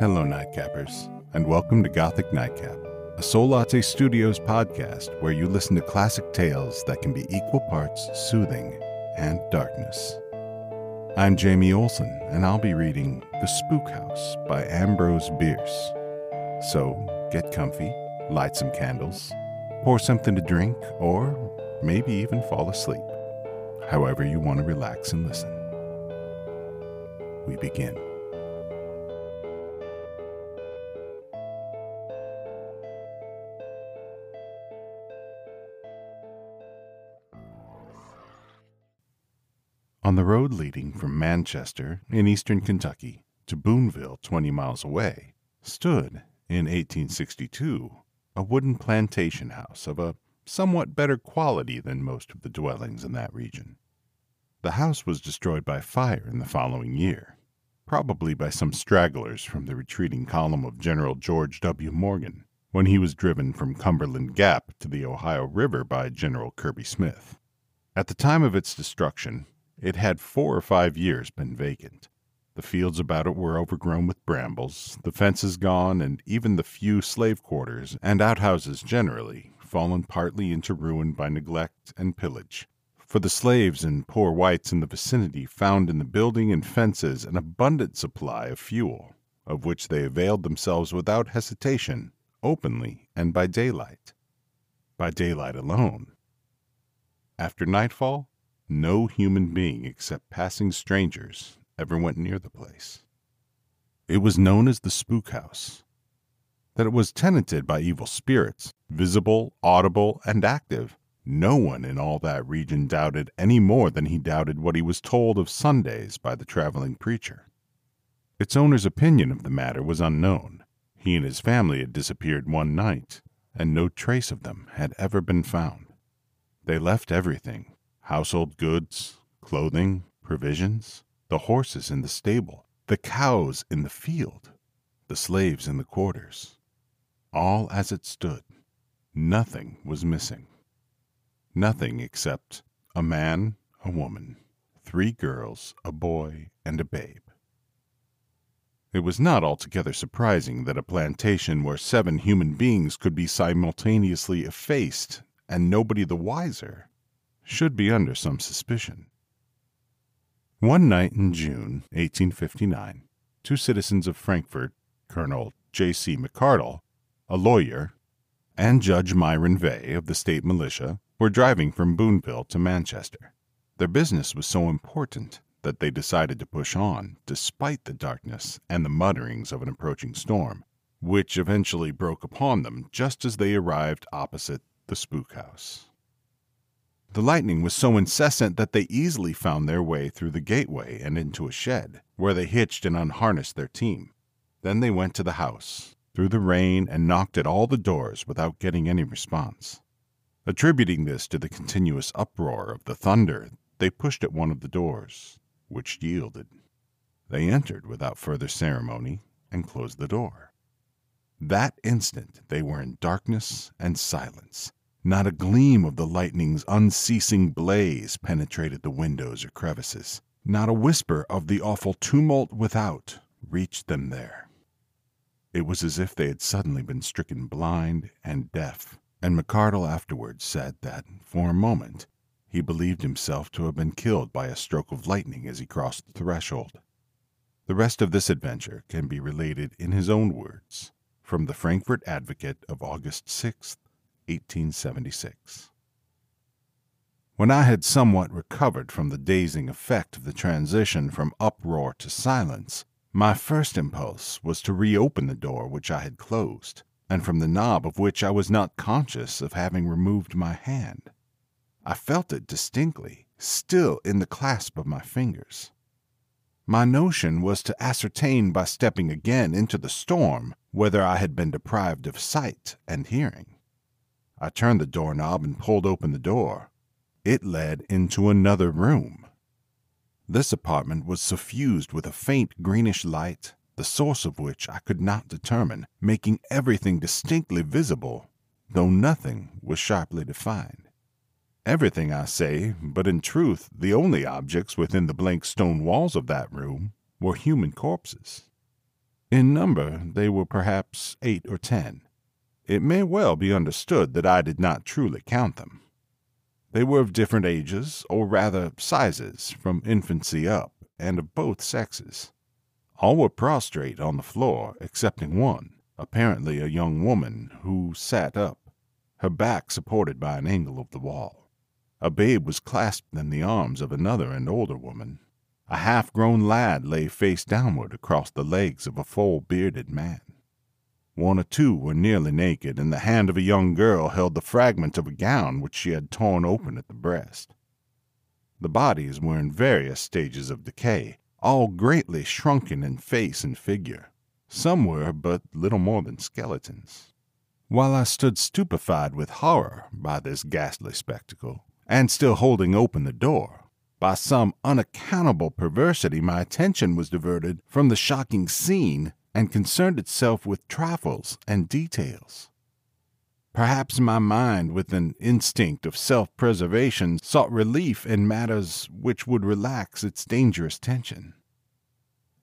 Hello, Nightcappers, and welcome to Gothic Nightcap, a Soullatte Studios podcast where you listen to classic tales that can be equal parts soothing and darkness. I'm Jamie Olson, and I'll be reading The Spook House by Ambrose Bierce. So get comfy, light some candles, pour something to drink, or maybe even fall asleep, however you want to relax and listen. We begin. On the road leading from Manchester in eastern Kentucky to Boonville, 20 miles away, stood, in 1862, a wooden plantation house of a somewhat better quality than most of the dwellings in that region. The house was destroyed by fire in the following year, probably by some stragglers from the retreating column of General George W. Morgan when he was driven from Cumberland Gap to the Ohio River by General Kirby Smith. At the time of its destruction, it had four or five years been vacant. The fields about it were overgrown with brambles, the fences gone, and even the few slave quarters and outhouses generally fallen partly into ruin by neglect and pillage. For the slaves and poor whites in the vicinity found in the building and fences an abundant supply of fuel, of which they availed themselves without hesitation, openly, and by daylight. By daylight alone. After nightfall, no human being except passing strangers ever went near the place. It was known as the Spook House. That it was tenanted by evil spirits, visible, audible, and active, no one in all that region doubted any more than he doubted what he was told of Sundays by the traveling preacher. Its owner's opinion of the matter was unknown. He and his family had disappeared one night, and no trace of them had ever been found. They left everything household goods, clothing, provisions, the horses in the stable, the cows in the field, the slaves in the quarters. All as it stood. Nothing was missing. Nothing except a man, a woman, three girls, a boy, and a babe. It was not altogether surprising that a plantation where seven human beings could be simultaneously effaced and nobody the wiser should be under some suspicion. One night in June 1859, two citizens of Frankfort, Colonel J.C. McArdle, a lawyer, and Judge Myron Veigh of the state militia, were driving from Boonville to Manchester. Their business was so important that they decided to push on, despite the darkness and the mutterings of an approaching storm, which eventually broke upon them just as they arrived opposite the spook house. The lightning was so incessant that they easily found their way through the gateway and into a shed, where they hitched and unharnessed their team. Then they went to the house, through the rain, and knocked at all the doors without getting any response. Attributing this to the continuous uproar of the thunder, they pushed at one of the doors, which yielded. They entered without further ceremony and closed the door. That instant they were in darkness and silence not a gleam of the lightning's unceasing blaze penetrated the windows or crevices. Not a whisper of the awful tumult without reached them there. It was as if they had suddenly been stricken blind and deaf, and McArdle afterwards said that, for a moment, he believed himself to have been killed by a stroke of lightning as he crossed the threshold. The rest of this adventure can be related in his own words from the Frankfort Advocate of August 6th, 1876. When I had somewhat recovered from the dazing effect of the transition from uproar to silence, my first impulse was to reopen the door which I had closed, and from the knob of which I was not conscious of having removed my hand. I felt it distinctly, still in the clasp of my fingers. My notion was to ascertain by stepping again into the storm whether I had been deprived of sight and hearing. I turned the doorknob and pulled open the door. It led into another room. This apartment was suffused with a faint greenish light, the source of which I could not determine, making everything distinctly visible, though nothing was sharply defined. Everything, I say, but in truth the only objects within the blank stone walls of that room were human corpses. In number, they were perhaps eight or ten. It may well be understood that I did not truly count them. They were of different ages, or rather sizes, from infancy up, and of both sexes. All were prostrate on the floor, excepting one, apparently a young woman, who sat up, her back supported by an angle of the wall. A babe was clasped in the arms of another and older woman. A half grown lad lay face downward across the legs of a full bearded man. One or two were nearly naked, and the hand of a young girl held the fragment of a gown which she had torn open at the breast. The bodies were in various stages of decay, all greatly shrunken in face and figure. Some were but little more than skeletons. While I stood stupefied with horror by this ghastly spectacle, and still holding open the door, by some unaccountable perversity my attention was diverted from the shocking scene and concerned itself with trifles and details. Perhaps my mind, with an instinct of self preservation, sought relief in matters which would relax its dangerous tension.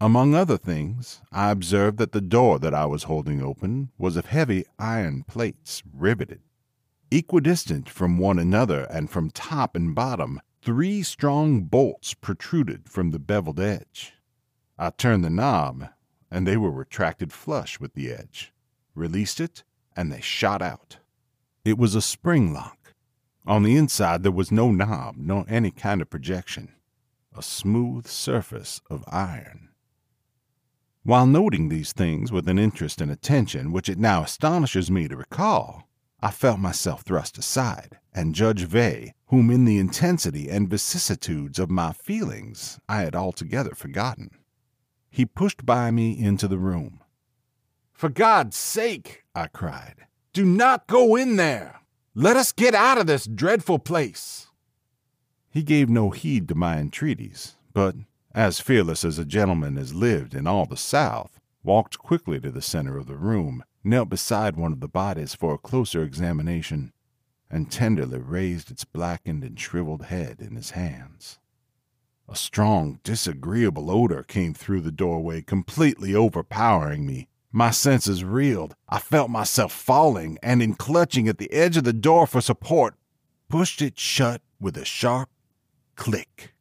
Among other things, I observed that the door that I was holding open was of heavy iron plates riveted. Equidistant from one another and from top and bottom, three strong bolts protruded from the beveled edge. I turned the knob and they were retracted flush with the edge. Released it, and they shot out. It was a spring lock. On the inside, there was no knob, nor any kind of projection. A smooth surface of iron. While noting these things with an interest and attention which it now astonishes me to recall, I felt myself thrust aside, and Judge Veigh, whom in the intensity and vicissitudes of my feelings I had altogether forgotten, he pushed by me into the room. For God's sake, I cried, do not go in there. Let us get out of this dreadful place. He gave no heed to my entreaties, but, as fearless as a gentleman has lived in all the South, walked quickly to the center of the room, knelt beside one of the bodies for a closer examination, and tenderly raised its blackened and shriveled head in his hands. A strong, disagreeable odor came through the doorway, completely overpowering me. My senses reeled. I felt myself falling, and in clutching at the edge of the door for support, pushed it shut with a sharp click.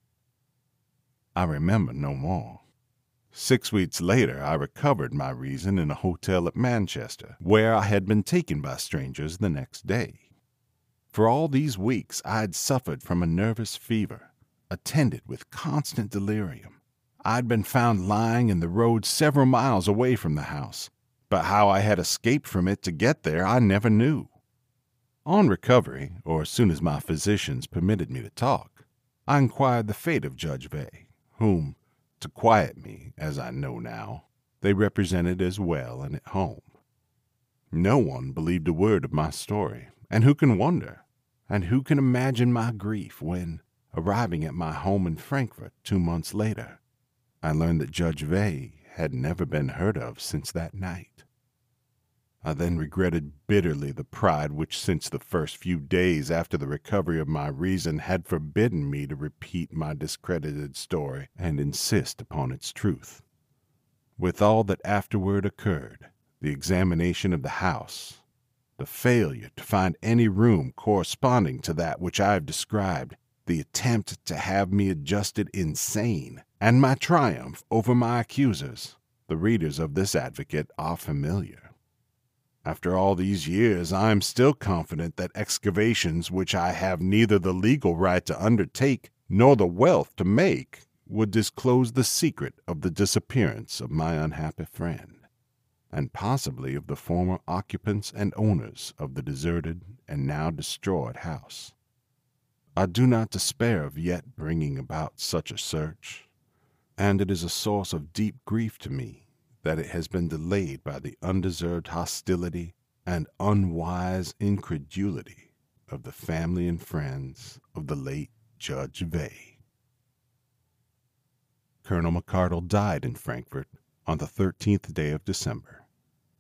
I remember no more. Six weeks later, I recovered my reason in a hotel at Manchester, where I had been taken by strangers the next day. For all these weeks, I had suffered from a nervous fever attended with constant delirium. I'd been found lying in the road several miles away from the house, but how I had escaped from it to get there I never knew. On recovery, or as soon as my physicians permitted me to talk, I inquired the fate of Judge Veigh, whom, to quiet me, as I know now, they represented as well and at home. No one believed a word of my story, and who can wonder? And who can imagine my grief when, Arriving at my home in Frankfort two months later, I learned that Judge Veigh had never been heard of since that night. I then regretted bitterly the pride which, since the first few days after the recovery of my reason, had forbidden me to repeat my discredited story and insist upon its truth. With all that afterward occurred, the examination of the house, the failure to find any room corresponding to that which I have described, the attempt to have me adjusted insane, and my triumph over my accusers, the readers of this advocate are familiar. After all these years, I am still confident that excavations which I have neither the legal right to undertake nor the wealth to make would disclose the secret of the disappearance of my unhappy friend, and possibly of the former occupants and owners of the deserted and now destroyed house. I do not despair of yet bringing about such a search, and it is a source of deep grief to me that it has been delayed by the undeserved hostility and unwise incredulity of the family and friends of the late Judge Veigh. Colonel McArdle died in Frankfort on the 13th day of December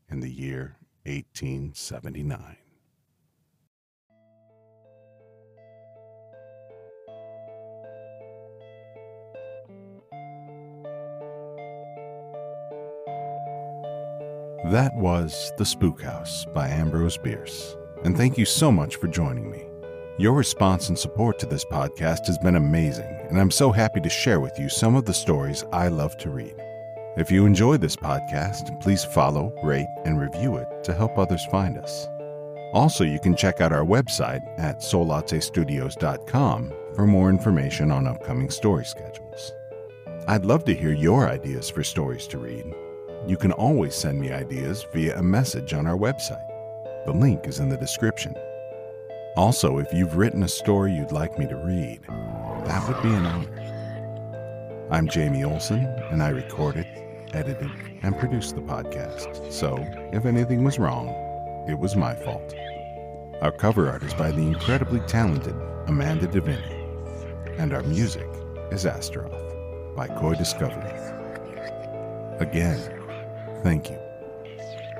in the year 1879. That was The Spook House by Ambrose Bierce, and thank you so much for joining me. Your response and support to this podcast has been amazing, and I'm so happy to share with you some of the stories I love to read. If you enjoy this podcast, please follow, rate, and review it to help others find us. Also, you can check out our website at soullattestudios.com for more information on upcoming story schedules. I'd love to hear your ideas for stories to read. You can always send me ideas via a message on our website. The link is in the description. Also, if you've written a story you'd like me to read, that would be an honor. I'm Jamie Olson, and I recorded, edited, and produced the podcast. So, if anything was wrong, it was my fault. Our cover art is by the incredibly talented Amanda DeViney, and our music is Astaroth by Koi Discovery. Again, thank you,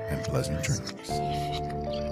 and pleasant dreams.